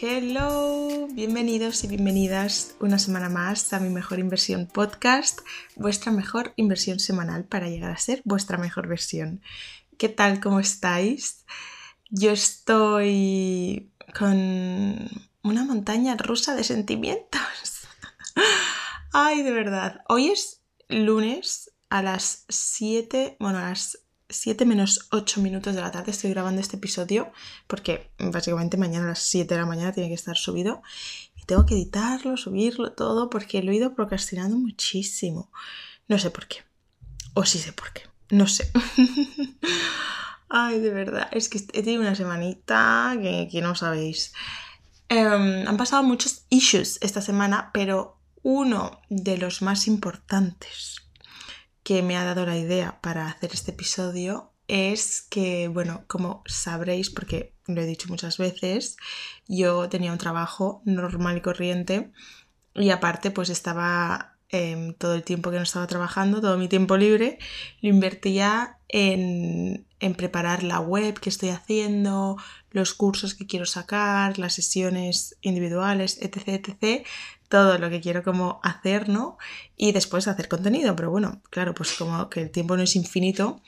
Hello, bienvenidos y bienvenidas una semana más a mi mejor inversión podcast, vuestra mejor inversión semanal para llegar a ser vuestra mejor versión. ¿Qué tal? ¿Cómo estáis? Yo estoy con una montaña rusa de sentimientos. Ay, de verdad. Hoy es lunes a las 7, bueno, a las 7 menos 8 minutos de la tarde estoy grabando este episodio porque básicamente mañana a las 7 de la mañana tiene que estar subido y tengo que editarlo, subirlo todo porque lo he ido procrastinando muchísimo. No sé por qué. O sí sé por qué. No sé. Ay, de verdad. Es que he tenido una semanita que, no sabéis. Em, han pasado muchos issues esta semana, pero uno de los más importantes que me ha dado la idea para hacer este episodio es que, bueno, como sabréis, porque lo he dicho muchas veces, yo tenía un trabajo normal y corriente y aparte pues estaba em, todo el tiempo que no estaba trabajando, todo mi tiempo libre, lo invertía en, en preparar la web que estoy haciendo, los cursos que quiero sacar, las sesiones individuales, etc, etc, todo lo que quiero como hacer, ¿no? Y después hacer contenido, pero bueno, claro, pues como que el tiempo no es infinito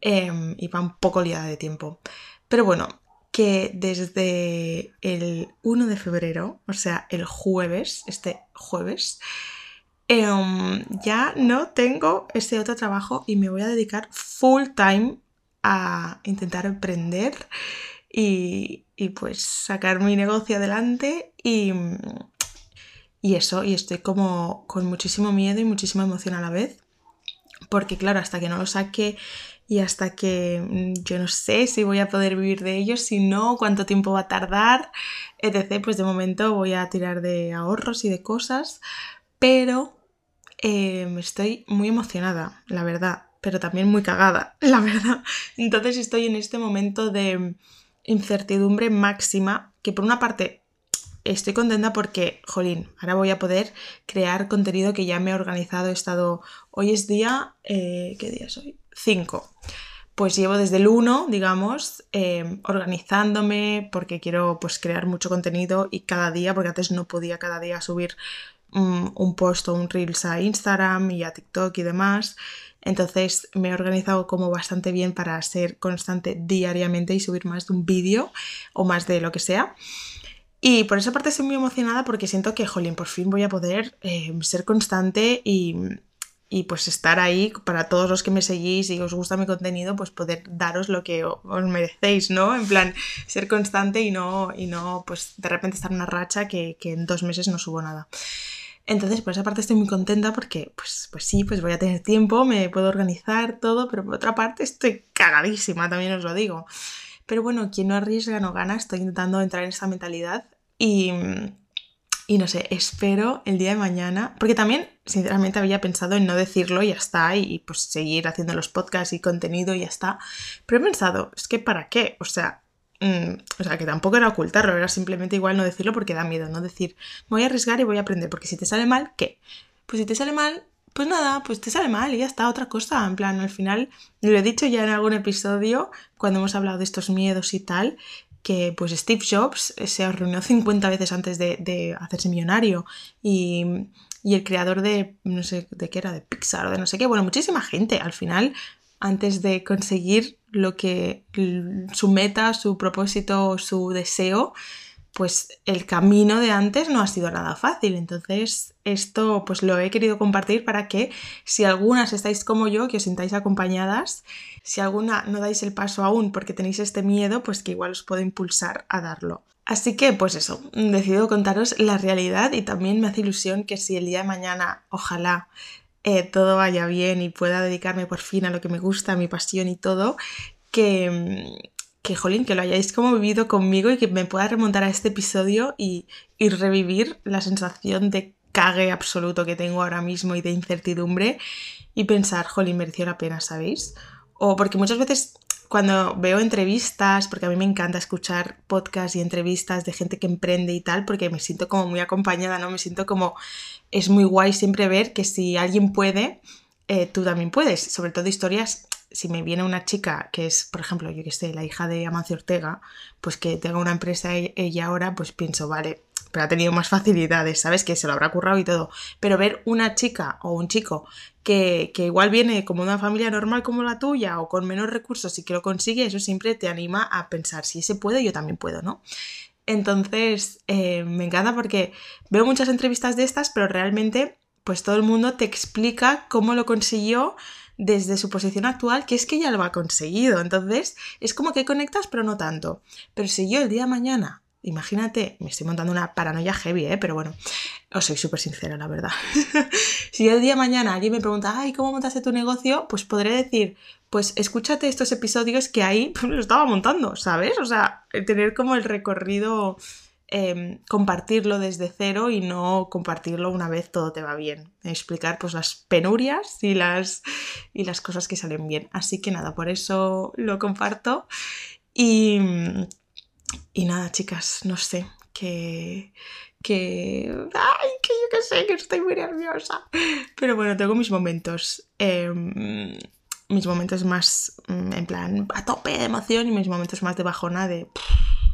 em, y va un poco liada de tiempo. Pero bueno, que desde el 1 de febrero, o sea, el jueves, este jueves, em, ya no tengo ese otro trabajo y me voy a dedicar full time a intentar emprender y, y pues sacar mi negocio adelante y, y eso, y estoy como con muchísimo miedo y muchísima emoción a la vez, porque claro, hasta que no lo saque y hasta que mm, yo no sé si voy a poder vivir de ello, si no, cuánto tiempo va a tardar, etc., pues de momento voy a tirar de ahorros y de cosas, pero eh, estoy muy emocionada, la verdad, pero también muy cagada, la verdad. Entonces estoy en este momento de incertidumbre máxima, que por una parte estoy contenta porque, jolín, ahora voy a poder crear contenido que ya me he organizado. He estado, hoy es día, eh, ¿qué día es hoy? 5. Pues llevo desde el 1, digamos, eh, organizándome porque quiero pues crear mucho contenido y cada día, porque antes no podía cada día subir mm, un post o un reels a Instagram y a TikTok y demás. Entonces me he organizado como bastante bien para ser constante diariamente y subir más de un vídeo o más de lo que sea. Y por esa parte estoy muy emocionada porque siento que, jolín, por fin voy a poder eh, ser constante y, y, pues estar ahí para todos los que me seguís y os gusta mi contenido, pues poder daros lo que os merecéis, ¿no? En plan, ser constante y no, y no pues de repente estar en una racha que, que en dos meses no subo nada. Entonces, por esa parte estoy muy contenta porque, pues, pues sí, pues voy a tener tiempo, me puedo organizar todo, pero por otra parte estoy cagadísima, también os lo digo. Pero bueno, quien no arriesga no gana, estoy intentando entrar en esa mentalidad y, y no sé, espero el día de mañana, porque también sinceramente había pensado en no decirlo y ya está, y, pues seguir haciendo los podcasts y contenido y ya está, pero he pensado, es que para qué, o sea, mm, o sea, que tampoco era ocultarlo, era simplemente igual no decirlo porque da miedo, no decir, voy a arriesgar y voy a aprender, porque si te sale mal, ¿qué? Pues si te sale mal, pues nada, pues te sale mal y ya está, otra cosa. En plan, al final, lo he dicho ya en algún episodio, cuando hemos hablado de estos miedos y tal, que pues Steve Jobs se reunió 50 veces antes de, hacerse millonario y, y, el creador de, no sé de qué era, de Pixar o de no sé qué, bueno, muchísima gente al final, antes de conseguir lo que su meta, su propósito, su deseo, pues el camino de antes no ha sido nada fácil. Entonces, esto pues lo he querido compartir para que si algunas estáis como yo, que os sintáis acompañadas, si alguna no dais el paso aún porque tenéis este miedo, pues que igual os puedo impulsar a darlo. Así que, pues eso, decido contaros la realidad y también me hace ilusión que si el día de mañana, ojalá, eh, todo vaya bien y pueda dedicarme por fin a lo que me gusta, a mi pasión y todo, que, que, jolín, que lo hayáis como vivido conmigo y que me pueda remontar a este episodio y, y revivir la sensación de cague absoluto que tengo ahora mismo y de incertidumbre y pensar, jolín, mereció la pena, ¿sabéis? O porque muchas veces cuando veo entrevistas, porque a mí me encanta escuchar podcasts y entrevistas de gente que emprende y tal, porque me siento como muy acompañada, ¿no? Me siento como, es muy guay siempre ver que si alguien puede, eh, tú también puedes, sobre todo historias si me viene una chica que es, por ejemplo, yo que sé, la hija de Amancio Ortega, pues que tenga una empresa e-, ella ahora, pues pienso, vale, pero ha tenido más facilidades, ¿sabes? Que se lo habrá currado y todo. Pero ver una chica o un chico que, que, igual viene como una familia normal como la tuya o con menos recursos y que lo consigue, eso siempre te anima a pensar, si ese puede, yo también puedo, ¿no? Entonces, eh, me encanta porque veo muchas entrevistas de estas, pero realmente, pues todo el mundo te explica cómo lo consiguió desde su posición actual, que es que ya lo ha conseguido. Entonces, es como que conectas, pero no tanto. Pero si yo el día de mañana Imagínate, me estoy montando una paranoia heavy, ¿eh? pero bueno, os soy súper sincera, la verdad. si el día de mañana alguien me pregunta, ay, ¿cómo montaste tu negocio? Pues podré decir, pues escúchate estos episodios que ahí lo estaba montando, ¿sabes? O sea, tener como el recorrido, em, compartirlo desde cero y no compartirlo una vez todo te va bien. Explicar pues las penurias y las, y las cosas que salen bien. Así que nada, por eso lo comparto. Y y nada, chicas, no sé, que... que... ¡Ay, que yo que sé, que estoy muy nerviosa! Pero bueno, tengo mis momentos. Em, mis momentos más mm, en plan a tope de emoción y mis momentos más de bajona de...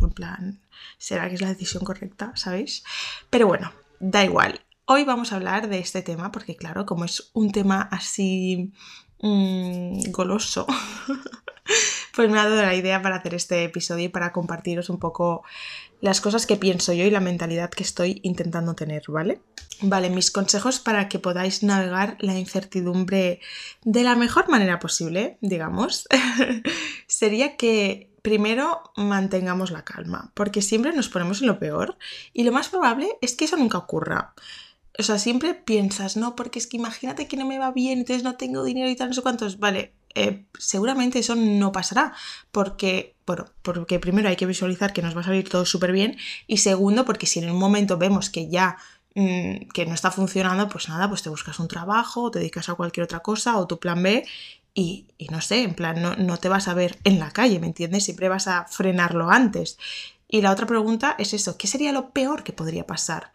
en plan, ¿será que es la decisión correcta? ¿Sabéis? Pero bueno, da igual. Hoy vamos a hablar de este tema porque claro, como es un tema así mmm, goloso, pues me ha dado la idea para hacer este episodio y para compartiros un poco las cosas que pienso yo y la mentalidad que estoy intentando tener, ¿vale? Vale, mis consejos para que podáis navegar la incertidumbre de la mejor manera posible, digamos, sería que primero mantengamos la calma, porque siempre nos ponemos en lo peor y lo más probable es que eso nunca ocurra. O sea, siempre piensas, no, porque es que imagínate que no me va bien, entonces no tengo dinero y tal, no sé cuántos. Vale, eh, seguramente eso no pasará, porque, bueno, porque primero hay que visualizar que nos va a salir todo súper bien y segundo, porque si en un momento vemos que ya mm, que no está funcionando, pues nada, pues te buscas un trabajo, te dedicas a cualquier otra cosa o tu plan B y, y no sé, en plan, no, no te vas a ver en la calle, ¿me entiendes? Siempre vas a frenarlo antes. Y la otra pregunta es eso, ¿qué sería lo peor que podría pasar?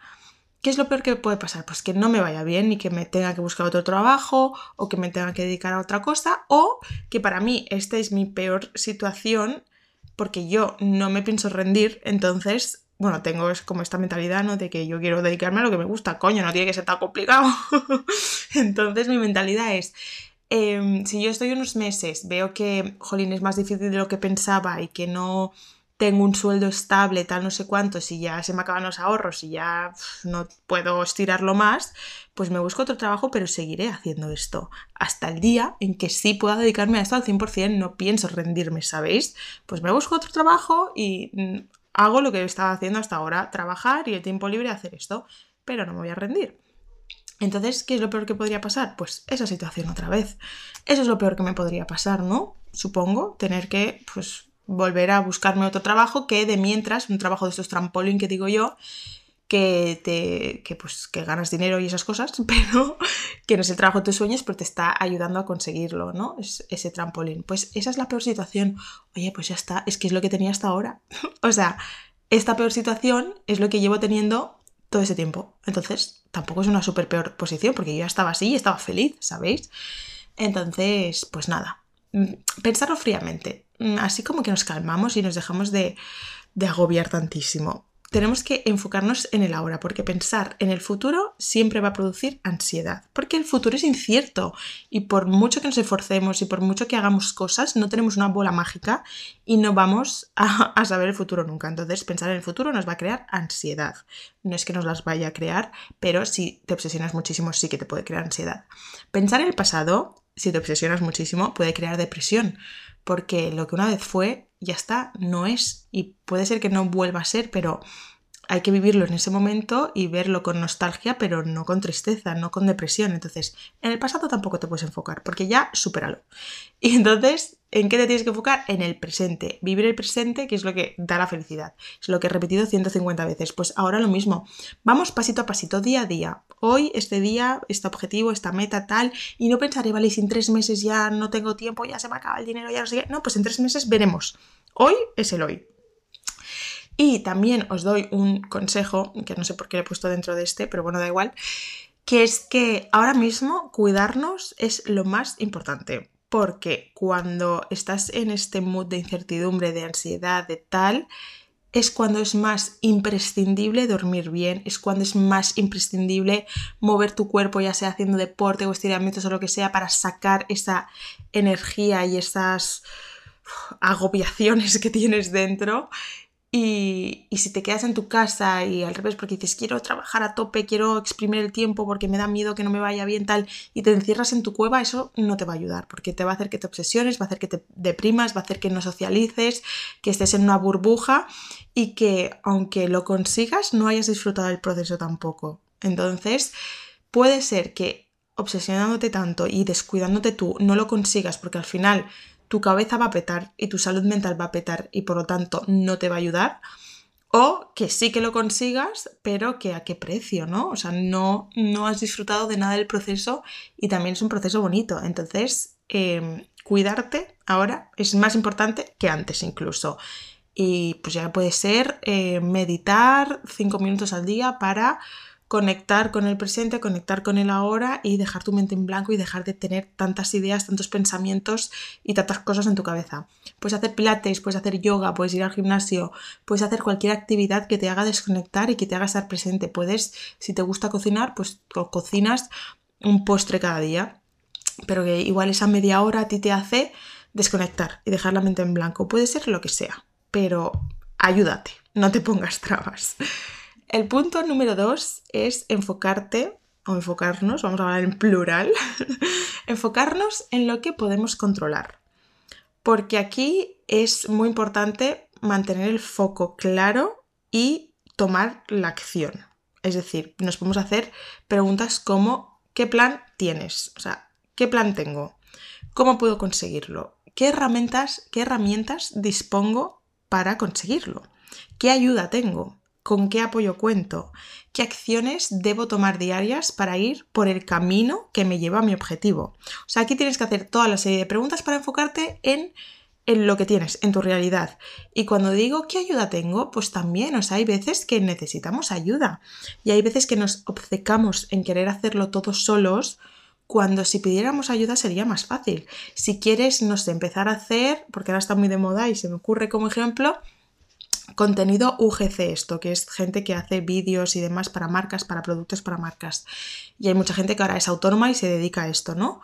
¿Qué es lo peor que puede pasar? Pues que no me vaya bien ni que me tenga que buscar otro trabajo o que me tenga que dedicar a otra cosa o que para mí esta es mi peor situación porque yo no me pienso rendir, entonces, bueno, tengo como esta mentalidad, ¿no? De que yo quiero dedicarme a lo que me gusta, coño, no tiene que ser tan complicado. entonces mi mentalidad es, em, si yo estoy unos meses, veo que, jolín, es más difícil de lo que pensaba y que no tengo un sueldo estable, tal no sé cuánto, si ya se me acaban los ahorros y ya no puedo estirarlo más, pues me busco otro trabajo, pero seguiré haciendo esto hasta el día en que sí pueda dedicarme a esto al 100%, no pienso rendirme, ¿sabéis? Pues me busco otro trabajo y mm, hago lo que estaba haciendo hasta ahora, trabajar y el tiempo libre hacer esto, pero no me voy a rendir. Entonces, ¿qué es lo peor que podría pasar? Pues esa situación otra vez. Eso es lo peor que me podría pasar, ¿no? Supongo, tener que, pues, volver a buscarme otro trabajo que de mientras, un trabajo de estos trampolín que digo yo, que te que pues que ganas dinero y esas cosas, pero que no es el trabajo de tus sueños, pero te está ayudando a conseguirlo, ¿no? Es, ese trampolín. Pues esa es la peor situación. Oye, pues ya está, es que es lo que tenía hasta ahora. o sea, esta peor situación es lo que llevo teniendo todo ese tiempo. Entonces, tampoco es una súper peor posición, porque yo ya estaba así y estaba feliz, ¿sabéis? Entonces, pues nada, mm, pensarlo fríamente. Mm, así como que nos calmamos y nos dejamos de, agobiar tantísimo. Tenemos que enfocarnos en el ahora, porque pensar en el futuro siempre va a producir ansiedad, porque el futuro es incierto y por mucho que nos esforcemos y por mucho que hagamos cosas, no tenemos una bola mágica y no vamos a, saber el futuro nunca. Entonces, pensar en el futuro nos va a crear ansiedad. No es que nos las vaya a crear, pero si te obsesionas muchísimo, sí que te puede crear ansiedad. Pensar en el pasado, si te obsesionas muchísimo, puede crear depresión porque lo que una vez fue, ya está, no es. Y puede ser que no vuelva a ser, pero hay que vivirlo en ese momento y verlo con nostalgia, pero no con tristeza, no con depresión. Entonces, en el pasado tampoco te puedes enfocar, porque ya supéralo. Y entonces, ¿en qué te tienes que enfocar? En el presente. Vivir el presente, que es lo que da la felicidad. Es lo que he repetido 150 veces. Pues ahora lo mismo. Vamos pasito a pasito, día a día. Hoy, este día, este objetivo, esta meta, tal. Y no pensaré, vale, si en tres meses ya no tengo tiempo, ya se me acaba el dinero, ya no sé qué. No, pues en tres meses veremos. Hoy es el hoy. Y también os doy un consejo, que no sé por qué lo he puesto dentro de este, pero bueno, da igual, que es que ahora mismo cuidarnos es lo más importante. porque cuando estás en este mood de incertidumbre, de ansiedad, de tal, es cuando es más imprescindible dormir bien, es cuando es más imprescindible mover tu cuerpo, ya sea haciendo deporte o estiramientos o lo que sea, para sacar esa energía y esas agobiaciones que tienes dentro y, si te quedas en tu casa y al revés, porque dices, quiero trabajar a tope, quiero exprimir el tiempo porque me da miedo que no me vaya bien tal, y te encierras en tu cueva, eso no te va a ayudar, porque te va a hacer que te obsesiones, va a hacer que te deprimas, va a hacer que no socialices, que estés en una burbuja y que aunque lo consigas, no hayas disfrutado del proceso tampoco. Entonces, puede ser que obsesionándote tanto y descuidándote tú no lo consigas porque al final tu cabeza va a petar y tu salud mental va a petar y por lo tanto no te va a ayudar. O que sí que lo consigas, pero que a qué precio, ¿no? O sea, no, no has disfrutado de nada del proceso y también es un proceso bonito. Entonces, em, cuidarte ahora es más importante que antes incluso. Y pues ya puede ser eh, meditar cinco minutos al día para conectar con el presente, conectar con el ahora y dejar tu mente en blanco y dejar de tener tantas ideas, tantos pensamientos y tantas cosas en tu cabeza. Puedes hacer pilates, puedes hacer yoga, puedes ir al gimnasio, puedes hacer cualquier actividad que te haga desconectar y que te haga estar presente. Puedes, si te gusta cocinar, pues cocinas un postre cada día, pero que igual esa media hora a ti te hace desconectar y dejar la mente en blanco. Puede ser lo que sea, pero ayúdate, no te pongas trabas. El punto número dos es enfocarte o enfocarnos, vamos a hablar en plural, enfocarnos en lo que podemos controlar. Porque aquí es muy importante mantener el foco claro y tomar la acción. Es decir, nos podemos hacer preguntas como ¿qué plan tienes? O sea, ¿qué plan tengo? ¿Cómo puedo conseguirlo? ¿Qué herramientas, qué herramientas dispongo para conseguirlo? ¿Qué ayuda tengo? Con qué apoyo cuento, qué acciones debo tomar diarias para ir por el camino que me lleva a mi objetivo. O sea, aquí tienes que hacer toda la serie de preguntas para enfocarte en, en lo que tienes, en tu realidad. Y cuando digo qué ayuda tengo, pues también, o sea, hay veces que necesitamos ayuda y hay veces que nos obcecamos en querer hacerlo todos solos cuando si pidiéramos ayuda sería más fácil. Si quieres, no sé, empezar a hacer, porque ahora está muy de moda y se me ocurre como ejemplo, contenido UGC, esto que es gente que hace vídeos y demás para marcas, para productos para marcas. Y hay mucha gente que ahora es autónoma y se dedica a esto, ¿no?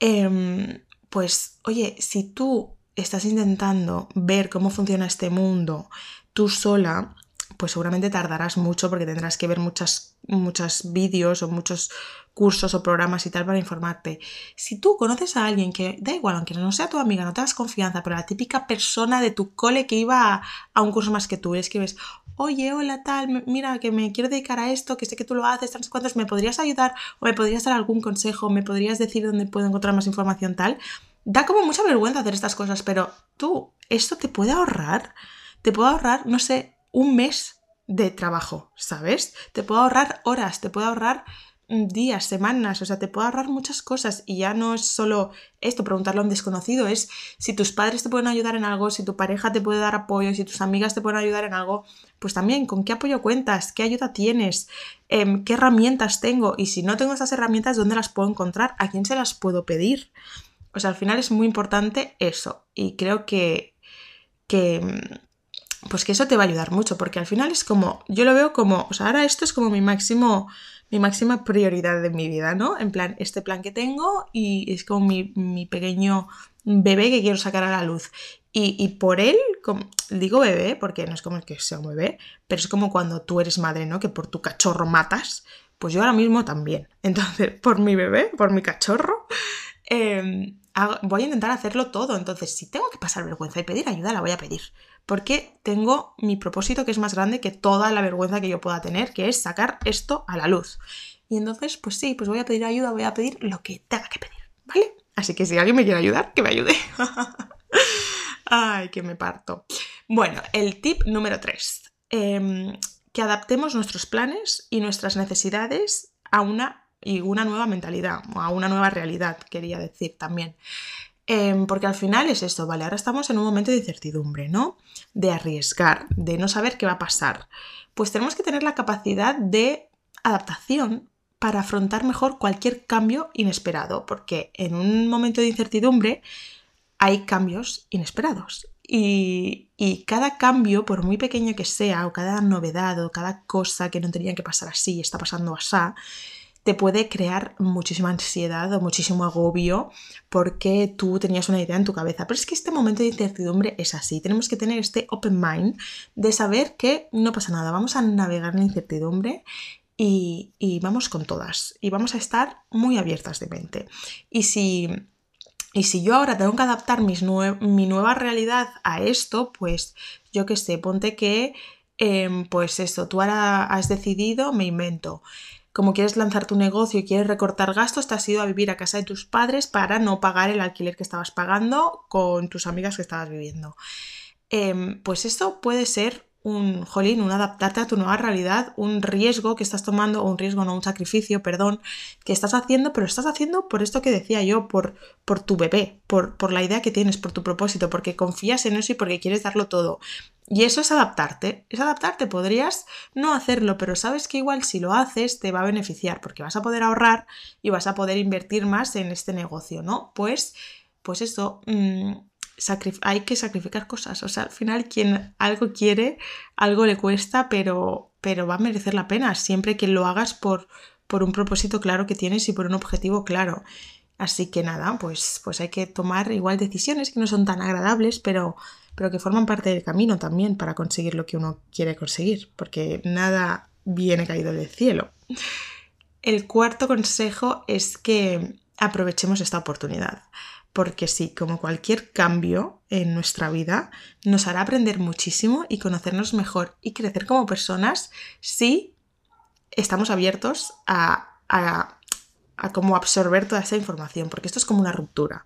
Em, pues, oye, si tú estás intentando ver cómo funciona este mundo tú sola, pues seguramente tardarás mucho porque tendrás que ver muchas, muchos vídeos o muchos cursos o programas y tal para informarte. Si tú conoces a alguien que, da igual, aunque no sea tu amiga, no te das confianza, pero la típica persona de tu cole que iba a, un curso más que tú, es que ves, oye, hola, tal, mira, que me quiero dedicar a esto, que sé que tú lo haces, tantos cuantos, ¿me podrías ayudar? ¿O me podrías dar algún consejo? ¿Me podrías decir dónde puedo encontrar más información tal? Da como mucha vergüenza hacer estas cosas, pero tú, esto te puede ahorrar, te puede ahorrar, no sé, un mes de trabajo, ¿sabes? Te puede ahorrar horas, te puede ahorrar mm, días, semanas, o sea, te puede ahorrar muchas cosas y ya no es solo esto, preguntarlo a un desconocido, es si tus padres te pueden ayudar en algo, si tu pareja te puede dar apoyo, si tus amigas te pueden ayudar en algo, pues también con qué apoyo cuentas, qué ayuda tienes, em, qué herramientas tengo y si no tengo esas herramientas, ¿dónde las puedo encontrar? ¿A quién se las puedo pedir? O sea, al final es muy importante eso y creo que, que mm, pues que eso te va a ayudar mucho, porque al final es como, yo lo veo como, o sea, ahora esto es como mi máximo, mi máxima prioridad de mi vida, ¿no? En plan, este plan que tengo y es como mi, pequeño bebé que quiero sacar a la luz. Y, por él, digo bebé, porque no es como que sea un bebé, pero es como cuando tú eres madre, ¿no? Que por tu cachorro matas, pues yo ahora mismo también. Entonces, por mi bebé, por mi cachorro, em, voy a intentar hacerlo todo. Entonces, si tengo que pasar vergüenza y pedir ayuda, la voy a pedir porque tengo mi propósito que es más grande que toda la vergüenza que yo pueda tener, que es sacar esto a la luz. Y entonces, pues sí, pues voy a pedir ayuda, voy a pedir lo que tenga que pedir, ¿vale? Así que si alguien me quiere ayudar, que me ayude. Ay, que me parto. Bueno, el tip número 3. Em, que adaptemos nuestros planes y nuestras necesidades a una y una nueva mentalidad, a una nueva realidad, quería decir también. Em, porque al final es esto, ¿vale? Ahora estamos en un momento de incertidumbre, ¿no? De arriesgar, de no saber qué va a pasar. Pues tenemos que tener la capacidad de adaptación para afrontar mejor cualquier cambio inesperado, porque en un momento de incertidumbre hay cambios inesperados. Y, cada cambio, por muy pequeño que sea, o cada novedad, o cada cosa que no tenía que pasar así, está pasando así, te puede crear muchísima ansiedad o muchísimo agobio porque tú tenías una idea en tu cabeza. Pero es que este momento de incertidumbre es así. Tenemos que tener este open mind de saber que no pasa nada. Vamos a navegar en la incertidumbre y, vamos con todas. Y vamos a estar muy abiertas de mente. Y si y si yo ahora tengo que adaptar mi nueva realidad a esto, pues yo qué sé, ponte que, em, pues esto, tú ahora has decidido, me invento, como quieres lanzar tu negocio y quieres recortar gastos, te has ido a vivir a casa de tus padres para no pagar el alquiler que estabas pagando con tus amigas que estabas viviendo. Em, pues esto puede ser un, jolín, un adaptarte a tu nueva realidad, un riesgo que estás tomando, o un riesgo, no un sacrificio, perdón, que estás haciendo, pero estás haciendo por esto que decía yo, por, por tu bebé, por, por la idea que tienes, por tu propósito, porque confías en eso y porque quieres darlo todo. Y eso es adaptarte, es adaptarte, podrías no hacerlo, pero sabes que igual si lo haces te va a beneficiar, porque vas a poder ahorrar y vas a poder invertir más en este negocio, ¿no? Pues, pues eso, mm, hay que sacrificar cosas. O sea, al final quien algo quiere, algo le cuesta, pero, pero va a merecer la pena siempre que lo hagas por, por un propósito claro que tienes y por un objetivo claro. Así que nada, pues, pues hay que tomar igual decisiones que no son tan agradables, pero, pero que forman parte del camino también para conseguir lo que uno quiere conseguir, porque nada viene caído del cielo. El cuarto consejo es que aprovechemos esta oportunidad porque sí, como cualquier cambio en nuestra vida, nos hará aprender muchísimo y conocernos mejor y crecer como personas si estamos abiertos a, a, a absorber toda esa información, porque esto es como una ruptura.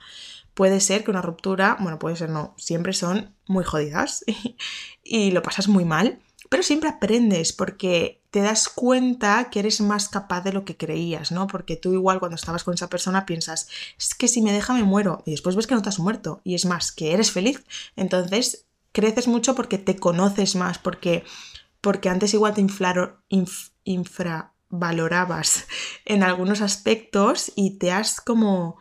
Puede ser que una ruptura, bueno, puede ser no, siempre son muy jodidas y lo pasas muy mal, pero siempre aprendes porque te das cuenta que eres más capaz de lo que creías, ¿no? Porque tú igual cuando estabas con esa persona piensas, es que si me deja me muero y después ves que no te has muerto y es más, que eres feliz. Entonces creces mucho porque te conoces más, porque, porque antes igual te infravalorabas en algunos aspectos y te has como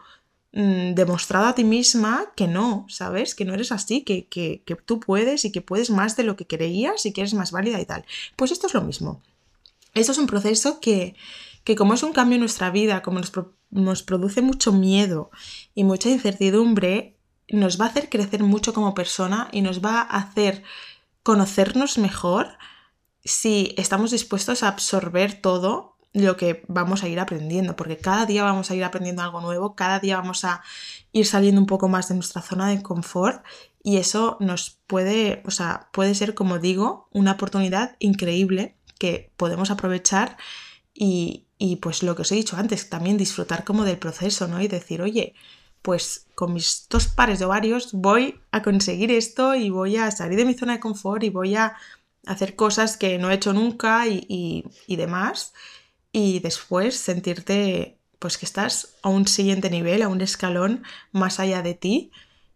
Mm, demostrado a ti misma que no, ¿sabes? Que no eres así, que, que, tú puedes y que puedes más de lo que creías y que eres más válida y tal. Pues esto es lo mismo. Esto es un proceso que, que como es un cambio en nuestra vida, como nos, nos produce mucho miedo y mucha incertidumbre, nos va a hacer crecer mucho como persona y nos va a hacer conocernos mejor si estamos dispuestos a absorber todo lo que vamos a ir aprendiendo, porque cada día vamos a ir aprendiendo algo nuevo, cada día vamos a ir saliendo un poco más de nuestra zona de confort y eso nos puede, o sea, puede ser, como digo, una oportunidad increíble que podemos aprovechar y, y pues lo que os he dicho antes, también disfrutar como del proceso, ¿no? Y decir, oye, pues con mis dos pares de ovarios voy a conseguir esto y voy a salir de mi zona de confort y voy a hacer cosas que no he hecho nunca y, y, y demás y después sentirte pues que estás a un siguiente nivel, a un escalón más allá de ti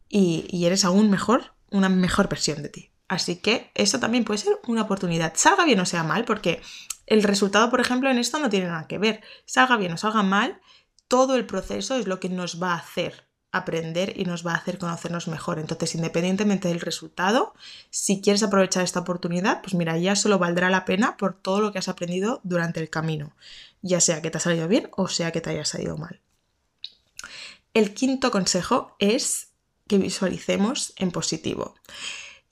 y, eres aún mejor, una mejor versión de ti. Así que eso también puede ser una oportunidad, salga bien o sea mal, porque el resultado, por ejemplo, en esto no tiene nada que ver. Salga bien o salga mal, todo el proceso es lo que nos va a hacer aprender y nos va a hacer conocernos mejor. Entonces, independientemente del resultado, si quieres aprovechar esta oportunidad, pues mira, ya solo valdrá la pena por todo lo que has aprendido durante el camino, ya sea que te ha salido bien o sea que te haya salido mal. El quinto consejo es que visualicemos en positivo.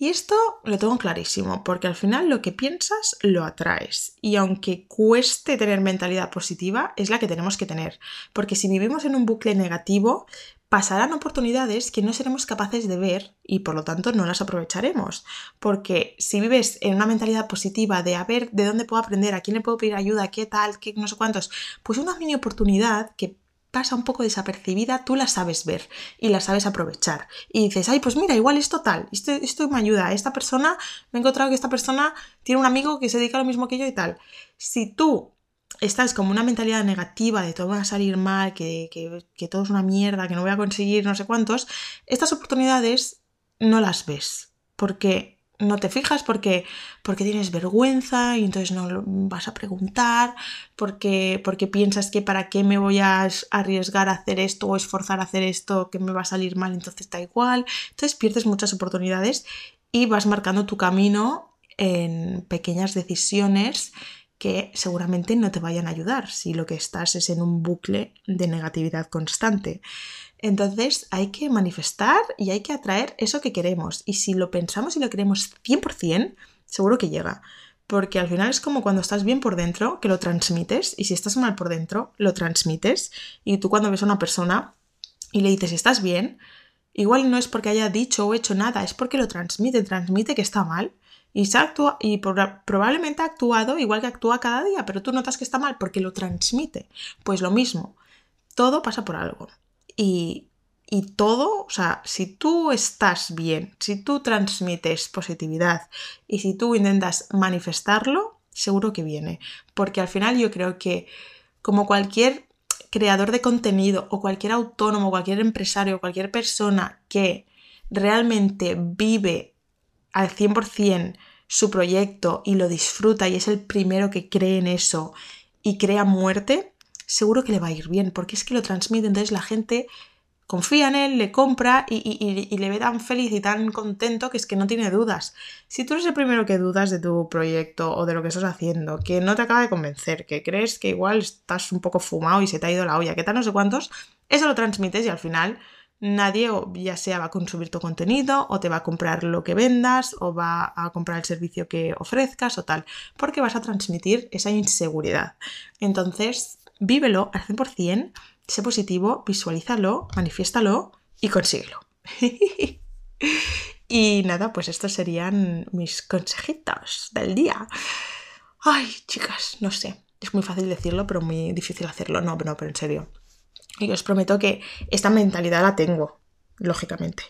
Y esto lo tengo clarísimo, porque al final lo que piensas lo atraes. Y aunque cueste tener mentalidad positiva, es la que tenemos que tener. Porque si vivimos en un bucle negativo, pasarán oportunidades que no seremos capaces de ver y por lo tanto no las aprovecharemos. Porque si vives en una mentalidad positiva de a ver de dónde puedo aprender, a quién le puedo pedir ayuda, qué tal, qué no sé cuántos, pues una mini oportunidad que pasa un poco desapercibida, tú la sabes ver y la sabes aprovechar. Y dices, ay, pues mira, igual esto tal, esto, esto me ayuda. Esta persona, me he encontrado que esta persona tiene un amigo que se dedica a lo mismo que yo y tal. Si tú estás como una mentalidad negativa de todo va a salir mal, que, que, todo es una mierda, que no voy a conseguir no sé cuántos, estas oportunidades no las ves. Porque no te fijas porque, porque tienes vergüenza y entonces no vas a preguntar, porque, porque piensas que para qué me voy a arriesgar a hacer esto o esforzar a hacer esto que me va a salir mal, entonces da igual. Entonces pierdes muchas oportunidades y vas marcando tu camino en pequeñas decisiones que seguramente no te vayan a ayudar si lo que estás es en un bucle de negatividad constante. Entonces hay que manifestar y hay que atraer eso que queremos. Y si lo pensamos y lo queremos 100%, seguro que llega. Porque al final es como cuando estás bien por dentro, que lo transmites, y si estás mal por dentro, lo transmites. Y tú cuando ves a una persona y le dices, ¿estás bien? Igual no es porque haya dicho o hecho nada, es porque lo transmite, transmite que está mal. Y, actúa, y probablemente ha actuado igual que actúa cada día, pero tú notas que está mal porque lo transmite. Pues lo mismo, todo pasa por algo. Y, y todo, o sea, si tú estás bien, si tú transmites positividad y si tú intentas manifestarlo, seguro que viene. Porque al final yo creo que como cualquier creador de contenido o cualquier autónomo, cualquier empresario, cualquier persona que realmente vive al 100% su proyecto y lo disfruta y es el primero que cree en eso y crea muerte, seguro que le va a ir bien, porque es que lo transmite, entonces la gente confía en él, le compra y, le ve tan feliz y tan contento que es que no tiene dudas. Si tú eres el primero que dudas de tu proyecto o de lo que estás haciendo, que no te acaba de convencer, que crees que igual estás un poco fumado y se te ha ido la olla, que tal no sé cuántos, eso lo transmites y al final nadie ya sea va a consumir tu contenido o te va a comprar lo que vendas o va a comprar el servicio que ofrezcas o tal, porque vas a transmitir esa inseguridad. Entonces, vívelo al 100%, sé positivo, visualízalo, manifiéstalo y consíguelo. y nada, pues estos serían mis consejitos del día. Ay, chicas, no sé. Es muy fácil decirlo, pero muy difícil hacerlo. No, no, pero en serio. Y os prometo que esta mentalidad la tengo, lógicamente.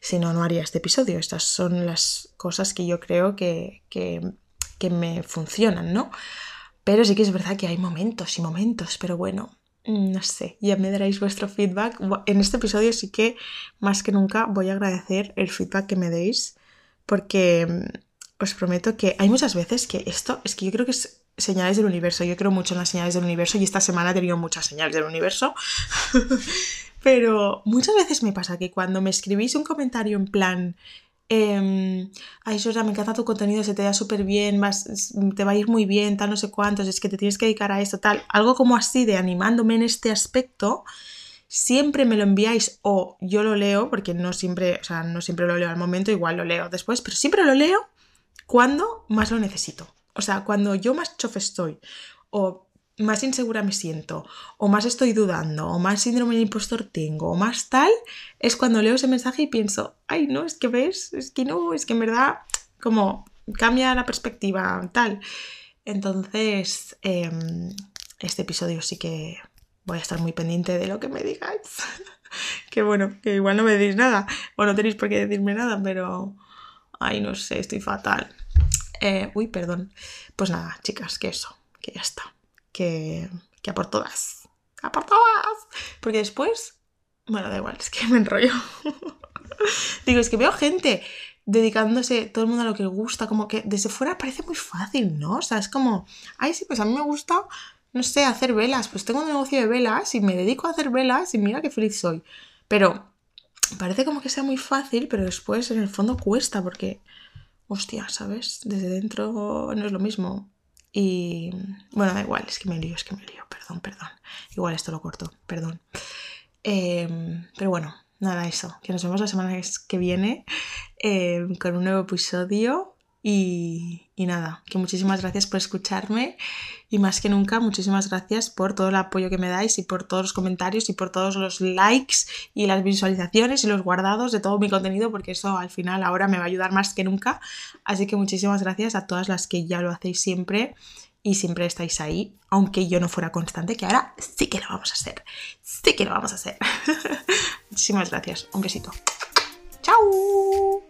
Si no, no haría este episodio. Estas son las cosas que yo creo que, que, me funcionan, ¿no? Pero sí que es verdad que hay momentos y momentos, pero bueno, mm, no sé, ya me daréis vuestro feedback. En este episodio sí que más que nunca voy a agradecer el feedback que me deis porque mm, os prometo que hay muchas veces que esto es que yo creo que es señales del universo. Yo creo mucho en las señales del universo y esta semana he tenido muchas señales del universo. Pero muchas veces me pasa que cuando me escribís un comentario en plan, eh, ay, Sosa, me encanta tu contenido, se te da súper bien, te va a ir muy bien, tal, no sé cuántos, es que te tienes que dedicar a esto, tal, algo como así de animándome en este aspecto, siempre me lo enviáis o yo lo leo, porque no siempre, o sea, no siempre lo leo al momento, igual lo leo después, pero siempre lo leo cuando más lo necesito. O sea, cuando yo más chofe estoy, o más insegura me siento, o más estoy dudando, o más síndrome de impostor tengo, o más tal, es cuando leo ese mensaje y pienso, ay, no, es que ves, es que no, es que en verdad, como cambia la perspectiva, tal. Entonces, em, este episodio sí que voy a estar muy pendiente de lo que me digáis. que bueno, que igual no me decís nada, o no tenéis por qué decirme nada, pero, ay, no sé, estoy fatal. Eh, uy, perdón. Pues nada, chicas, que eso, que ya está que, que a por todas. ¡A por todas! Porque después, bueno, da igual, es que me enrollo. Digo, es que veo gente dedicándose todo el mundo a lo que gusta, como que desde fuera parece muy fácil, ¿no? O sea, es como, ay, sí, pues a mí me gusta, no sé, hacer velas, pues tengo un negocio de velas y me dedico a hacer velas y mira qué feliz soy. Pero parece como que sea muy fácil, pero después en el fondo cuesta porque, hostia, ¿sabes? Desde dentro no es lo mismo. Y bueno, da igual, es que me lío, es que me lío, perdón, perdón. Igual esto lo corto, perdón. Em, pero bueno, nada, eso, que nos vemos la semana que viene em, con un nuevo episodio y, nada, que muchísimas gracias por escucharme y más que nunca muchísimas gracias por todo el apoyo que me dais y por todos los comentarios y por todos los likes y las visualizaciones y los guardados de todo mi contenido porque eso al final ahora me va a ayudar más que nunca. Así que muchísimas gracias a todas las que ya lo hacéis siempre y siempre estáis ahí, aunque yo no fuera constante, que ahora sí que lo vamos a hacer. Sí que lo vamos a hacer. muchísimas gracias. Un besito. ¡Chao!